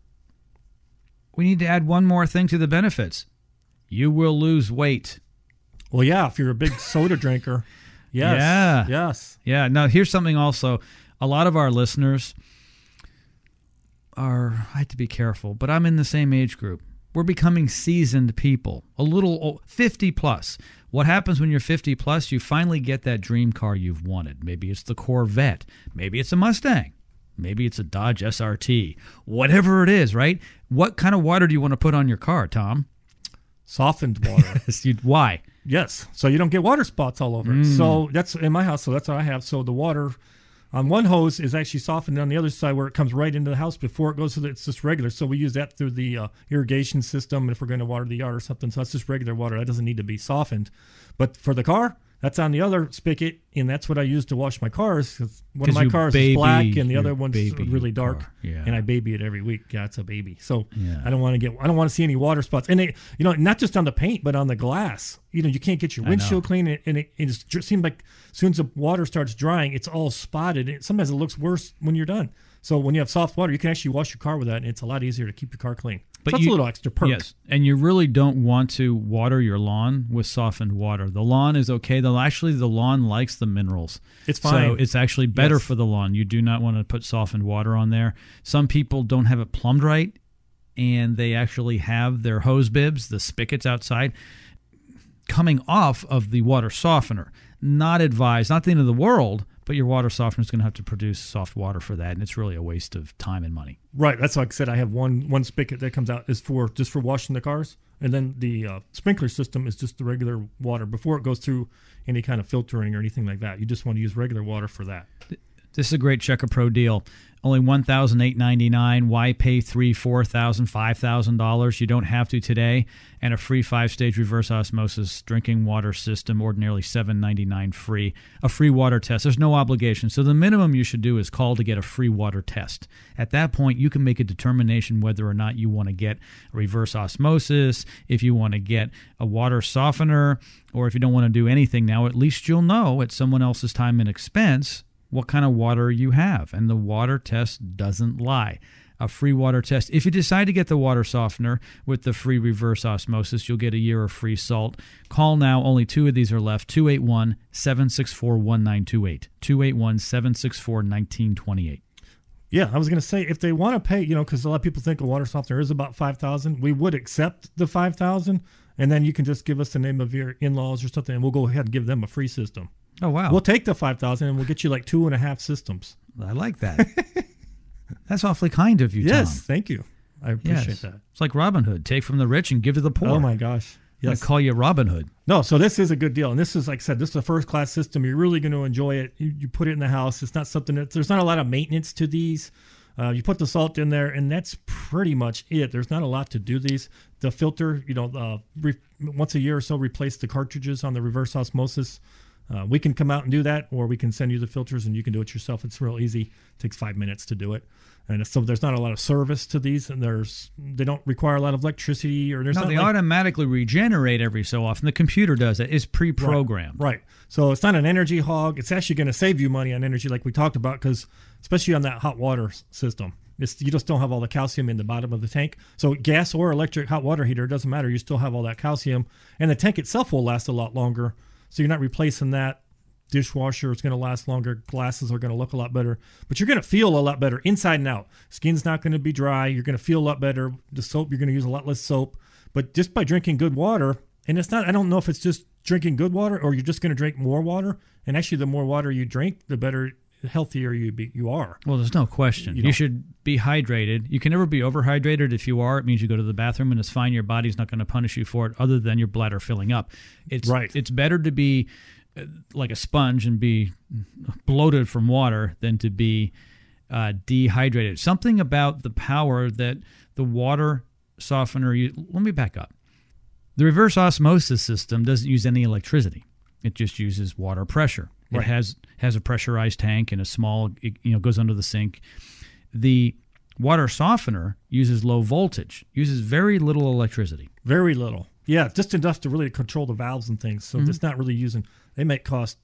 We need to add one more thing to the benefits. You will lose weight. Well, yeah, if you're a big soda drinker, yes, Yeah. yes, Yeah. Now, here's something also. A lot of our listeners are, I have to be careful, but I'm in the same age group. We're becoming seasoned people, a little o- 50 plus. What happens when you're 50 plus? You finally get that dream car you've wanted. Maybe it's the Corvette. Maybe it's a Mustang. Maybe it's a Dodge SRT. Whatever it is, right? What kind of water do you want to put on your car, Tom? softened water. Why? Yes. So you don't get water spots all over it. Mm. So that's in my house. So that's what I have. So the water on one hose is actually softened on the other side where it comes right into the house before it goes to the, it's just regular. So we use that through the uh, irrigation system if we're going to water the yard or something. So that's just regular water. That doesn't need to be softened. But for the car, That's on the other spigot, and that's what I use to wash my cars. 'cause one 'Cause of my cars is black, and the other one's really dark. Yeah. And I baby it every week. Yeah, it's a baby. So Yeah. I don't want to get. I don't want to see any water spots. And it, you know, not just on the paint, but on the glass. You know, you can't get your windshield clean, and and it, it just seems like as soon as the water starts drying, it's all spotted. It, sometimes it looks worse when you're done. So when you have soft water, you can actually wash your car with that, and it's a lot easier to keep your car clean. But that's you- a little extra perk. Yes, and you really don't want to water your lawn with softened water. The lawn is okay. Though actually, the lawn likes the minerals. It's fine. So it's actually better Yes. for the lawn. You do not want to put softened water on there. Some people don't have it plumbed right, and they actually have their hose bibs, the spigots outside, coming off of the water softener. Not advised. Not the end of the world. But your water softener is going to have to produce soft water for that, and it's really a waste of time and money. Right. That's like I said. I have one one spigot that comes out is for just for washing the cars, and then the uh, sprinkler system is just the regular water before it goes through any kind of filtering or anything like that. You just want to use regular water for that. This is a great Check a Pro deal. Only one thousand eight ninety nine. Why pay three, four thousand, five thousand dollars? You don't have to today. And a free five stage reverse osmosis drinking water system, ordinarily seven ninety nine free. A free water test. There's no obligation. So the minimum you should do is call to get a free water test. At that point, you can make a determination whether or not you want to get reverse osmosis, if you want to get a water softener, or if you don't want to do anything now. At least you'll know at someone else's time and expense what kind of water you have. And the water test doesn't lie. A free water test. If you decide to get the water softener with the free reverse osmosis, you'll get a year of free salt. Call now. Only two of these are left 281 764 1928. 281 764 1928. Yeah, I was going to say if they want to pay, you know, because a lot of people think a water softener is about five thousand. We would accept the five thousand, and then you can just give us the name of your in-laws or something, and we'll go ahead and give them a free system. Oh, wow. We'll take the five thousand, and we'll get you like two and a half systems. I like that. That's awfully kind of you, Yes, Tom. thank you. I appreciate Yes. that. It's like Robin Hood. Take from the rich and give to the poor. Oh my gosh. I call you Robin Hood. No, so this is a good deal, and this is like I said, this is a first class system. You're really going to enjoy it. You, you put it in the house. It's not something that there's not a lot of maintenance to these. Uh, you put the salt in there, and that's pretty much it. There's not a lot to do these. The filter, you know, uh, re- once a year or so, replace the cartridges on the reverse osmosis. Uh, we can come out and do that, or we can send you the filters and you can do it yourself. It's real easy. It takes five minutes to do it, and so there's not a lot of service to these, and there's they don't require a lot of electricity or there's No, they like- automatically regenerate every so often. The computer does it. It's pre-programmed. Right. So it's not an energy hog. It's actually going to save you money on energy, like we talked about, because especially on that hot water system, it's, you just don't have all the calcium in the bottom of the tank. So gas or electric hot water heater it doesn't matter. You still have all that calcium, and the tank itself will last a lot longer. So you're not replacing that. Dishwasher It's going to last longer. Glasses are going to look a lot better, but you're going to feel a lot better inside and out. Skin's not going to be dry. You're going to feel a lot better. The soap you're going to use a lot less soap, but just by drinking good water, and it's not. I don't know if it's just drinking good water or you're just going to drink more water. And actually, the more water you drink, the better, healthier you be, you are. Well, there's no question. You, know. should be hydrated. You can never be overhydrated. If you are, it means you go to the bathroom and it's fine. Your body's not going to punish you for it, other than your bladder filling up. It's Right. It's better to be uh, like a sponge and be bloated from water than to be uh, dehydrated. Something about the power that the water softener. u- Let me back up. The reverse osmosis system doesn't use any electricity. It just uses water pressure. It Right. has has a pressurized tank and a small, it, you know, goes under the sink. The water softener uses low voltage, uses very little electricity. Very little. Yeah, just enough to really control the valves and things. So it's not really using. They might cost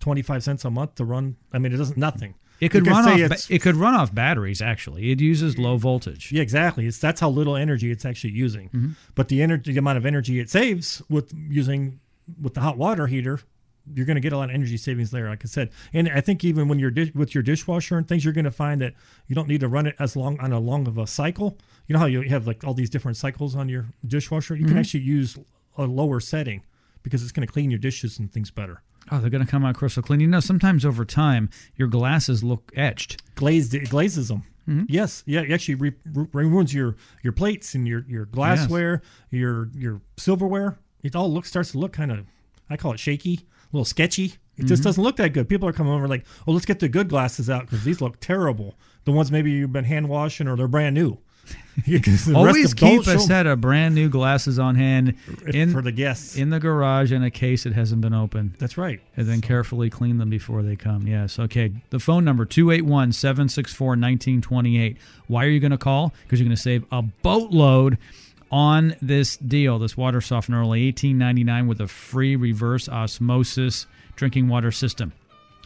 twenty five cents a month to run. I mean, it doesn't nothing. It could run off. ba- It could run off batteries. Actually, it uses low voltage. Yeah, exactly. It's that's how little energy it's actually using. Mm-hmm. But the energy, the amount of energy it saves with using with the hot water heater, you're going to get a lot of energy savings there. Like I said, and I think even when you're dish, with your dishwasher and things, you're going to find that you don't need to run it as long on a long of a cycle. You know how you have like all these different cycles on your dishwasher. You can mm-hmm. actually use a lower setting because it's going to clean your dishes and things better. Oh, they're going to come out crystal clean. You know, sometimes over time, your glasses look etched. glazed it glazes them. Mm-hmm. Yes, yeah, it actually re- re- ruins your your plates and your your glassware, your your silverware. It all looks starts to look kind of, I call it shaky, little sketchy. It just mm-hmm. doesn't look that good. People are coming over like, oh, let's get the good glasses out because these look terrible. The ones maybe you've been hand washing or they're brand new. Because the rest Always keep a set of brand new glasses on hand in for the guests. in the garage in a case that hasn't been opened. That's right. And then carefully clean them before they come. Yes. Okay. The phone number 281 764 1928. Why are you going to call? Because you're going to save a boatload on this deal, this water softener, only 1899 with a free reverse osmosis drinking water system.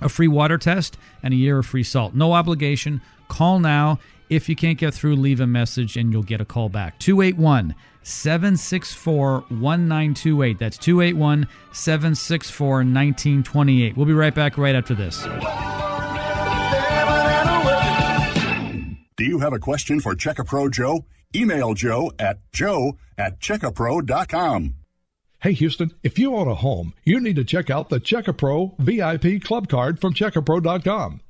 A free water test and a year of free salt. No obligation. Call now. If you can't get through, leave a message and you'll get a call back. 281 764 1928. That's 281 764 1928. We'll be right back right after this. Do you have a question for Checkapro Joe? Email Joe at joe at checkapro.com. Hey Houston, if you own a home, you need to check out the Checkapro VIP Club Card from checkapro.com.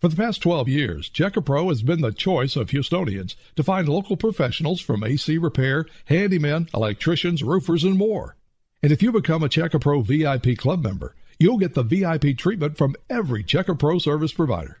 For the past 12 years, Checkapro has been the choice of Houstonians to find local professionals from AC repair, handymen, electricians, roofers, and more. And if you become a Checkapro VIP Club member, you'll get the VIP treatment from every Checkapro service provider.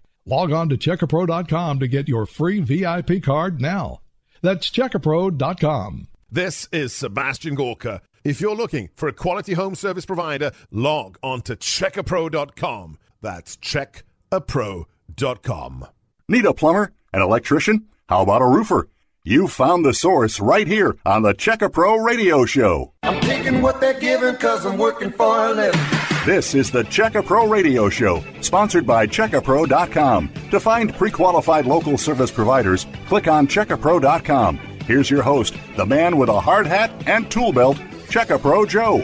Log on to checkapro.com to get your free VIP card now. That's checkapro.com. This is Sebastian Gorka. If you're looking for a quality home service provider, log on to checkapro.com. That's checkapro.com. Need a plumber? An electrician? How about a roofer? You found the source right here on the Checkapro Radio Show. I'm taking what they're giving cause I'm working for a living. This is the Checkapro Radio Show, sponsored by Checkapro.com. To find pre-qualified local service providers, click on Checkapro.com. Here's your host, the man with a hard hat and tool belt, Checkapro Joe.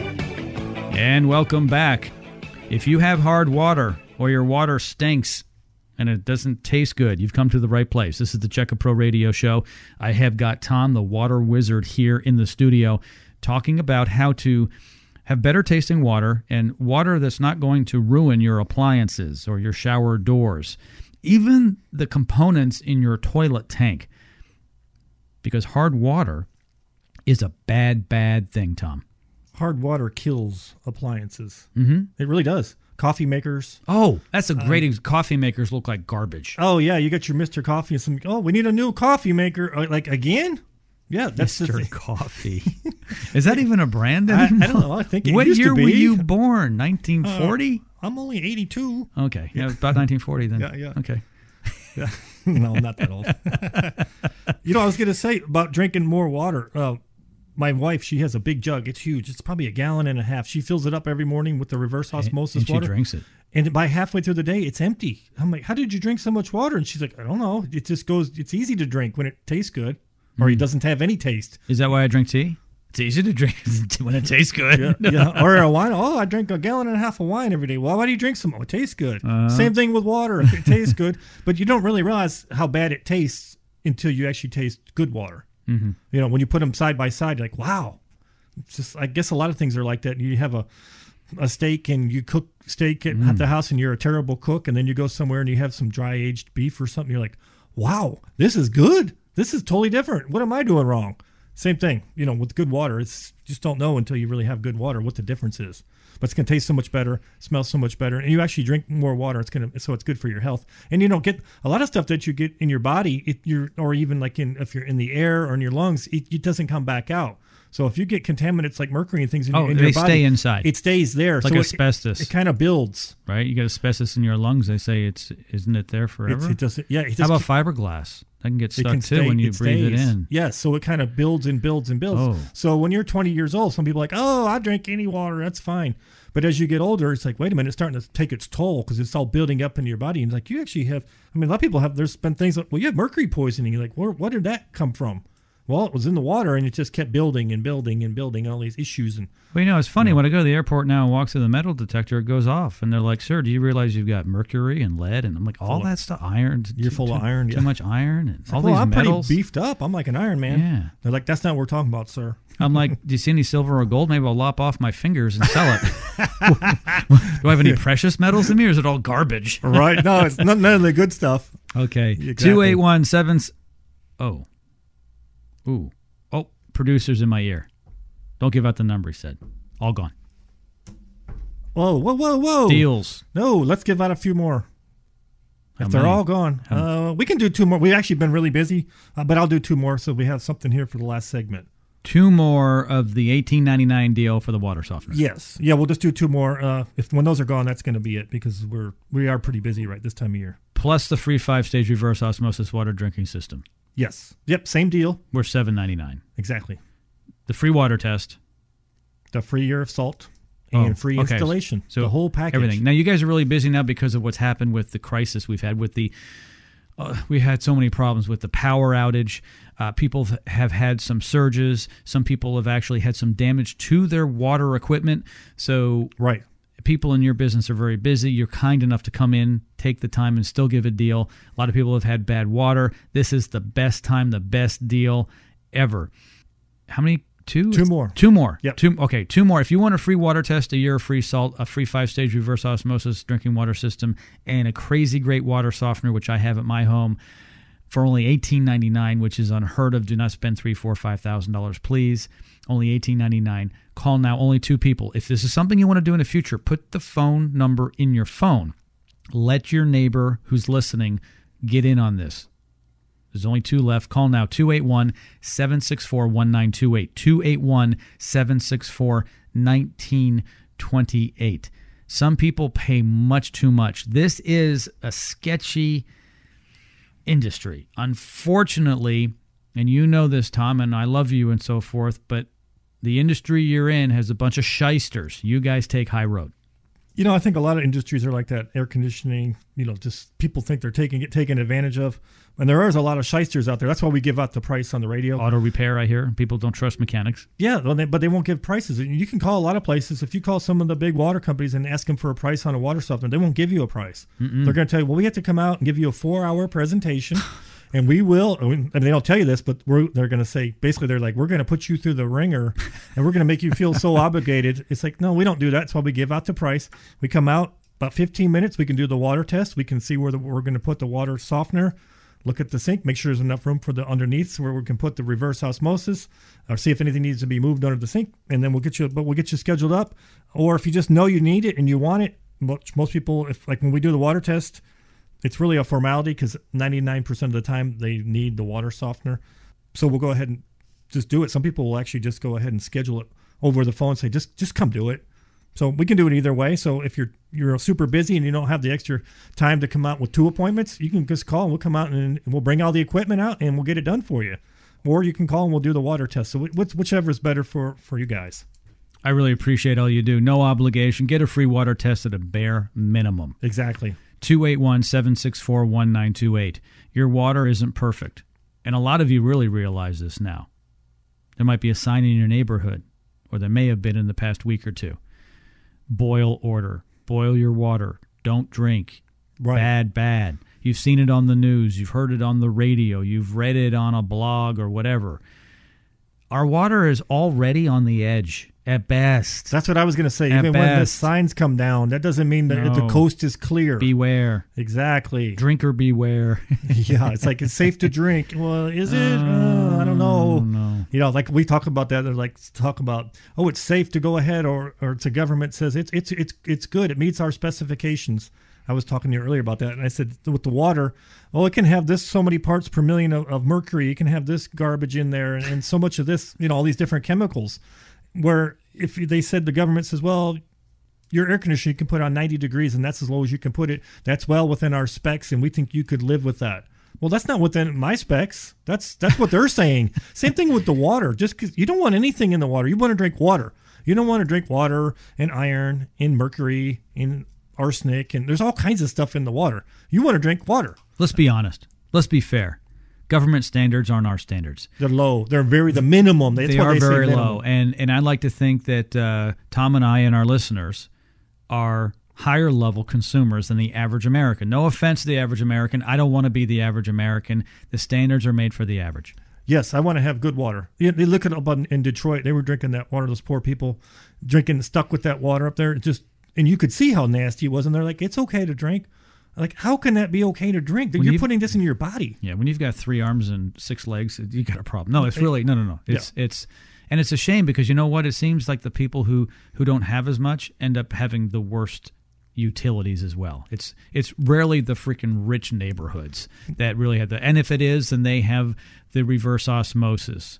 And welcome back. If you have hard water or your water stinks and it doesn't taste good, you've come to the right place. This is the Check a Pro Radio Show. I have got Tom, the water wizard, here in the studio talking about how to have better tasting water and water that's not going to ruin your appliances or your shower doors, even the components in your toilet tank. Because hard water is a bad, bad thing, Tom. Hard water kills appliances. Mm-hmm. It really does. Coffee makers. Oh, that's a great. ex- coffee makers look like garbage. Oh yeah, you got your Mister Coffee and some. Oh, we need a new coffee maker. Uh, Like again? Yeah, that's Mr. Coffee. Is that even a brand I- I don't know. I think it what used to year were you born? 1940? I'm only 82. okay, yeah, about 1940 then. Yeah, yeah. Okay. Yeah. no, I'm not that old. you know, I was going to say about drinking more water. Uh, my wife, she has a big jug. It's huge. It's probably a gallon and a half. She fills it up every morning with the reverse osmosis and she water. drinks it. And by halfway through the day, it's empty. I'm like, how did you drink so much water? And she's like, I don't know. It just goes. It's easy to drink when it tastes good, or he doesn't have any taste. Is that why I drink tea? It's easy to drink when it tastes good. Yeah, yeah. Or a wine. Oh, I drink a gallon and a half of wine every day. Well, why do you drink some? Oh, it tastes good. Uh-huh. Same thing with water. It tastes good, but you don't really realize how bad it tastes until you actually taste good water. Mm-hmm. You know, when you put them side by side, you're like, wow. It's just, I guess a lot of things are like that. You have a a steak and you cook steak at, Mm. at the house and you're a terrible cook, and then you go somewhere and you have some dry aged beef or something. You're like, wow, this is good. This is totally different. What am I doing wrong? Same thing, you know, with good water. It's just don't know until you really have good water what the difference is. But it's gonna taste so much better, smell so much better, and you actually drink more water. It's gonna so it's good for your health. And you don't get a lot of stuff that you get in your body, it you're or even like in if you're in the air or in your lungs, it, it doesn't come back out. So if you get contaminants like mercury and things in, Oh, in they your body, stay inside. It stays there. Like so asbestos. It, it kind of builds. Right? You get asbestos in your lungs. They say it's isn't it there forever? It's, it doesn't. Yeah. It How about fiberglass? That can get stuck can too stay- when you breathe it in. Yes, so it kind of builds and builds and builds. Oh. So when you're 20 years old, some people are like, oh, I drink any water, that's fine. But as you get older, it's like, wait a minute, it's starting to take its toll because it's all building up into your body. And it's like, you actually have, I mean, a lot of people have, there's been things like, well, you have mercury poisoning. You're like, where, what did that come from? Well, it was in the water, and it just kept building and building and building all these issues. And Well, you know, it's funny when I go to the airport now and walk through the metal detector, it goes off, and they're like, "Sir, do you realize you've got mercury and lead?" And I'm like, "All Full that stuff, iron. You're full too, of iron, Too yeah. much iron and all well, these I'm metals." pretty beefed up. I'm like an Iron Man. Yeah. They're like, that's not what we're talking about, sir. I'm like, "Do you see any silver or gold? Maybe I'll lop off my fingers and sell it." do I have any precious metals in me, or is it all garbage? right? No, it's none, none of the good stuff. Okay, Exactly. two eight one seven. Oh, ooh, oh, producers in my ear. Don't give out the number. He said, all gone. Whoa, whoa, whoa, whoa! Deals. No, let's give out a few more. How If they're many? all gone, uh, we can do two more. We've actually been really busy, uh, but I'll do two more so we have something here for the last segment. Two more of the eighteen ninety nine deal for the water softener. Yes, yeah, we'll just do two more. Uh, if when those are gone, that's going to be it because we're we are pretty busy right this time of year. plus the free five stage reverse osmosis water drinking system. Yes, yep, same deal. We're seven ninety nine. Exactly. The free water test. The free year of salt Oh, and free okay. installation. So the whole package. Everything. Now you guys are really busy now because of what's happened with the crisis we've had with the. Uh, we had so many problems with the power outage. Uh, people have had some surges. Some people have actually had some damage to their water equipment. So Right. People in your business are very busy. You're kind enough to come in, take the time, and still give a deal. A lot of people have had bad water. This is the best time, the best deal ever. How many? Two. Two more. Two more. Yep. Two. Okay. Two more. If you want a free water test, a year of free salt, a free five-stage reverse osmosis drinking water system, and a crazy great water softener, which I have at my home. For only eighteen ninety nine, which is unheard of. Do not spend three, four, five thousand dollars, please. Only eighteen ninety nine. Call now. Only two people. If this is something you want to do in the future, put the phone number in your phone. Let your neighbor who's listening get in on this. There's only two left. Call now 281 764 1928. 281 764 1928. Some people pay much too much. This is a sketchy industry. Unfortunately, and you know this, Tom, and I love you and so forth, but the industry you're in has a bunch of shysters. You guys take high road. You know, I think a lot of industries are like that. Air conditioning, you know, just people think they're taking it taken advantage of, and there is a lot of shysters out there. That's why we give out the price on the radio. Auto repair, I hear. People don't trust mechanics. Yeah, well, they, but they won't give prices. You can call a lot of places. If you call some of the big water companies and ask them for a price on a water softener, they won't give you a price. They're going to tell you, well, we have to come out and give you a four-hour presentation, and we will. I mean, they don't tell you this, but we're, they're going to say basically they're like, we're going to put you through the ringer, and we're going to make you feel so obligated. It's like, no, we don't do that. That's why we give out the price. We come out about 15 minutes. We can do the water test. We can see where the, we're going to put the water softener. Look at the sink, make sure there's enough room for the underneath where we can put the reverse osmosis, or see if anything needs to be moved under the sink, and then we'll get you. But we'll get you scheduled up. Or if you just know you need it and you want it, most, most people, if like when we do the water test, it's really a formality because 99% of the time they need the water softener. So we'll go ahead and just do it. Some people will actually just go ahead and schedule it over the phone and say, just just come do it. So we can do it either way. So if you're you're super busy and you don't have the extra time to come out with two appointments, you can just call and we'll come out and we'll bring all the equipment out and we'll get it done for you. Or you can call and we'll do the water test. So whichever is better for for you guys. I really appreciate all you do. No obligation. Get a free water test at a bare minimum. Exactly. 281 764 1928. Your water isn't perfect. And a lot of you really realize this now. There might be a sign in your neighborhood, or there may have been in the past week or two. Boil order. Boil your water. Don't drink. Right. Bad, bad. You've seen it on the news. You've heard it on the radio. You've read it on a blog or whatever. Our water is already on the edge at best. That's what I was going to say. At Even when the best. signs come down, that doesn't mean that the No. coast is clear. Beware. exactly. Drinker beware. yeah, it's like it's safe to drink. Well, is it? Uh, I don't know. no. You know, like we talk about that. They're like talk about, oh, it's safe to go ahead, or or it's a government says it's it's it's it's good. It meets our specifications. I was talking to you earlier about that, and I said with the water, oh, it can have this so many parts per million of, of mercury. It can have this garbage in there, and, and so much of this, you know, all these different chemicals. Where if they said the government says, well, your air conditioner you can put on 90 degrees and that's as low as you can put it. That's well within our specs and we think you could live with that. Well that's not within my specs. That's that's what they're saying. Same thing with the water. Just because you don't want anything in the water. You want to drink water. You don't want to drink water and iron and mercury and arsenic and there's all kinds of stuff in the water. You want to drink water. Let's be honest. Let's be fair. Government standards aren't our standards. They're low. They're very the minimum. That's they are they very low, and and I like to think that uh, Tom and I and our listeners are higher level consumers than the average American. No offense to the average American. I don't want to be the average American. The standards are made for the average. Yes, I want to have good water. Yeah, they look at up in, in Detroit. They were drinking that water. Those poor people drinking stuck with that water up there. Just and you could see how nasty it was. And they're like, it's okay to drink. Like, how can that be okay to drink? When You're putting this in your body. Yeah, when you've got three arms and six legs, you got a problem. No, it's really no, no, no. It's it's and it's a shame because you know what? It seems like the people who who don't have as much end up having the worst utilities as well. It's it's rarely the freaking rich neighborhoods that really have the and if it is, then they have the reverse osmosis.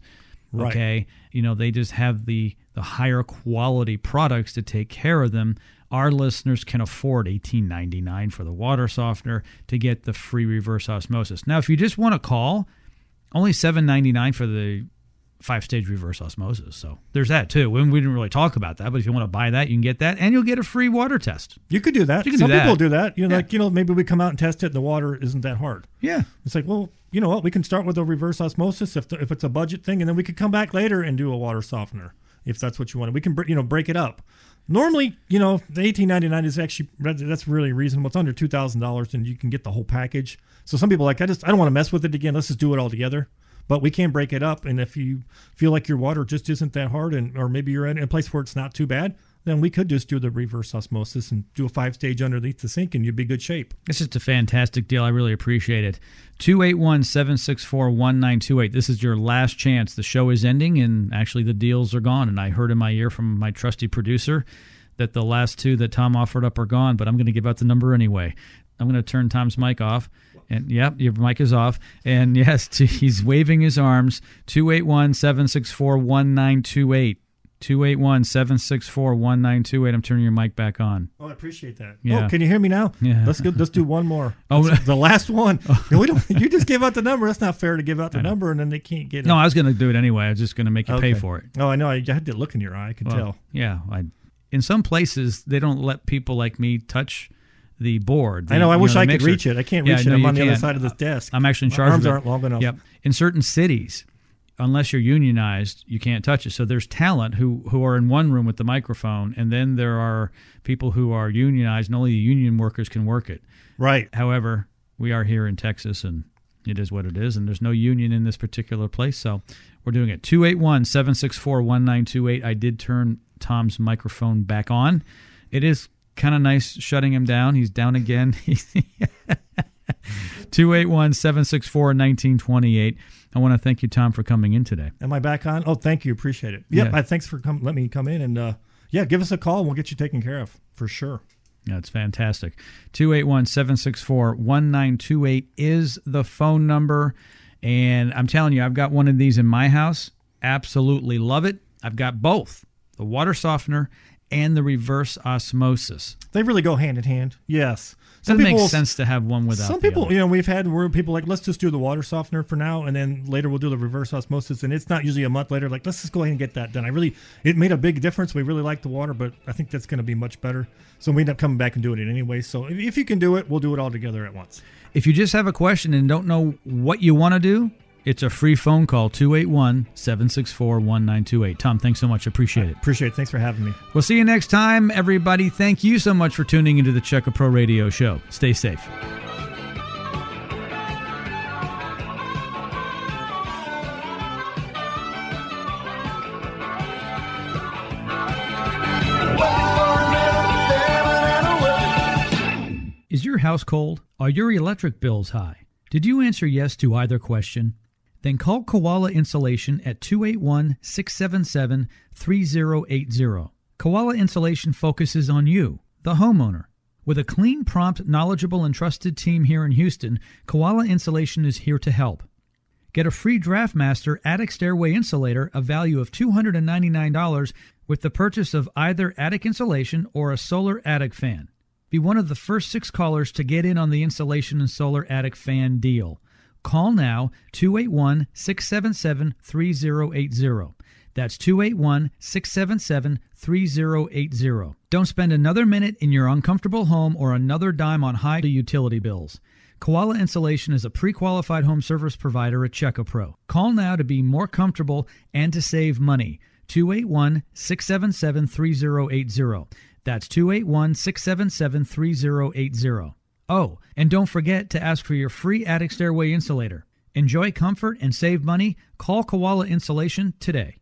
Right. Okay, you know they just have the the higher quality products to take care of them. Our listeners can afford eighteen ninety nine for the water softener to get the free reverse osmosis. Now, if you just want to call, only seven ninety nine for the five stage reverse osmosis. So there's that too. We, we didn't really talk about that, but if you want to buy that, you can get that, and you'll get a free water test. You could do that. You can Some do that. people do that. You know, Yeah. like you know, maybe we come out and test it, and the water isn't that hard. Yeah, It's like, well, you know what? We can start with a reverse osmosis if the, if it's a budget thing, and then we could come back later and do a water softener if that's what you want. We can you know break it up. Normally, you know, the eighteen ninety nine is actually that's really reasonable. It's under two thousand dollars, and you can get the whole package. So some people like, I just I don't want to mess with it again. Let's just do it all together. But we can break it up, and if you feel like your water just isn't that hard, and or maybe you're in a place where it's not too bad, then we could just do the reverse osmosis and do a five stage underneath the sink, and you'd be good shape. This is a fantastic deal. I really appreciate it. 281 764 1928. This is your last chance. The show is ending, and actually, the deals are gone. And I heard in my ear from my trusty producer that the last two that Tom offered up are gone, but I'm going to give out the number anyway. I'm going to turn Tom's mic off. And yep, your mic is off. And yes, he's waving his arms. 281 764 1928. 281 764 1928. I'm turning your mic back on. Oh, I appreciate that. Oh, yeah. Oh, can you hear me now? Yeah. Let's go. Let's do one more. Oh. The last one. Oh. No, we don't. You just gave out the number. That's not fair to give out the number and then they can't get it. No, I was going to do it anyway. I was just going to make you pay for it. Oh, I know. I had to look in your eye. I could Well, tell. Yeah, I, in some places they don't let people like me touch the board. I know. I wish the I could reach it. I can't Yeah, reach it. no, I'm you on the other can't. side of this desk. I'm actually in My charge. arms of it. aren't long enough. Yep. In certain cities, unless you're unionized, you can't touch it. So there's talent who who are in one room with the microphone, and then there are people who are unionized, and only the union workers can work it. Right. However, we are here in Texas, and it is what it is, and there's no union in this particular place, so we're doing it. 281 764 1928. I did turn Tom's microphone back on. It is kind of nice shutting him down. He's down again. 281 764 1928. I want to thank you, Tom, for coming in today. Am I back on? Oh, thank you. Appreciate it. Yep. Yeah. I, thanks for come. Let me come in and uh, yeah, give us a call. We'll get you taken care of for sure. Yeah, it's fantastic. 281 764 1928 is the phone number. And I'm telling you, I've got one of these in my house. Absolutely love it. I've got both the water softener and the reverse osmosis. They really go hand in hand. Yes. Doesn't make sense to have one without Some people, you know, we've had where people like, let's just do the water softener for now, and then later we'll do the reverse osmosis, and it's not usually a month later. Like, let's just go ahead and get that done. I really, it made a big difference. We really like the water, but I think that's going to be much better. So we end up coming back and doing it anyway. So if, if you can do it, we'll do it all together at once. If you just have a question and don't know what you want to do, it's a free phone call 281 764 1928. Tom, thanks so much. Appreciate it. Appreciate it. Thanks for having me. We'll see you next time, everybody. Thank you so much for tuning into the Check a Pro Radio Show. Stay safe. Is your house cold? Are your electric bills high? Did you answer yes to either question? Then call Koala Insulation at 281 677 3080. Koala Insulation focuses on you, the homeowner. With a clean, prompt, knowledgeable, and trusted team here in Houston, Koala Insulation is here to help. Get a free DraftMaster attic stairway insulator, a value of $299, with the purchase of either attic insulation or a solar attic fan. Be one of the first six callers to get in on the insulation and solar attic fan deal. Call now 281 677 3080. That's 281 677 3080. Don't spend another minute in your uncomfortable home or another dime on high utility bills. Koala Insulation is a pre qualified home service provider at Check a Pro. Call now to be more comfortable and to save money. 281 677 3080. That's 281 677 3080. Oh, and don't forget to ask for your free attic stairway insulator. Enjoy comfort and save money. Call Koala Insulation today.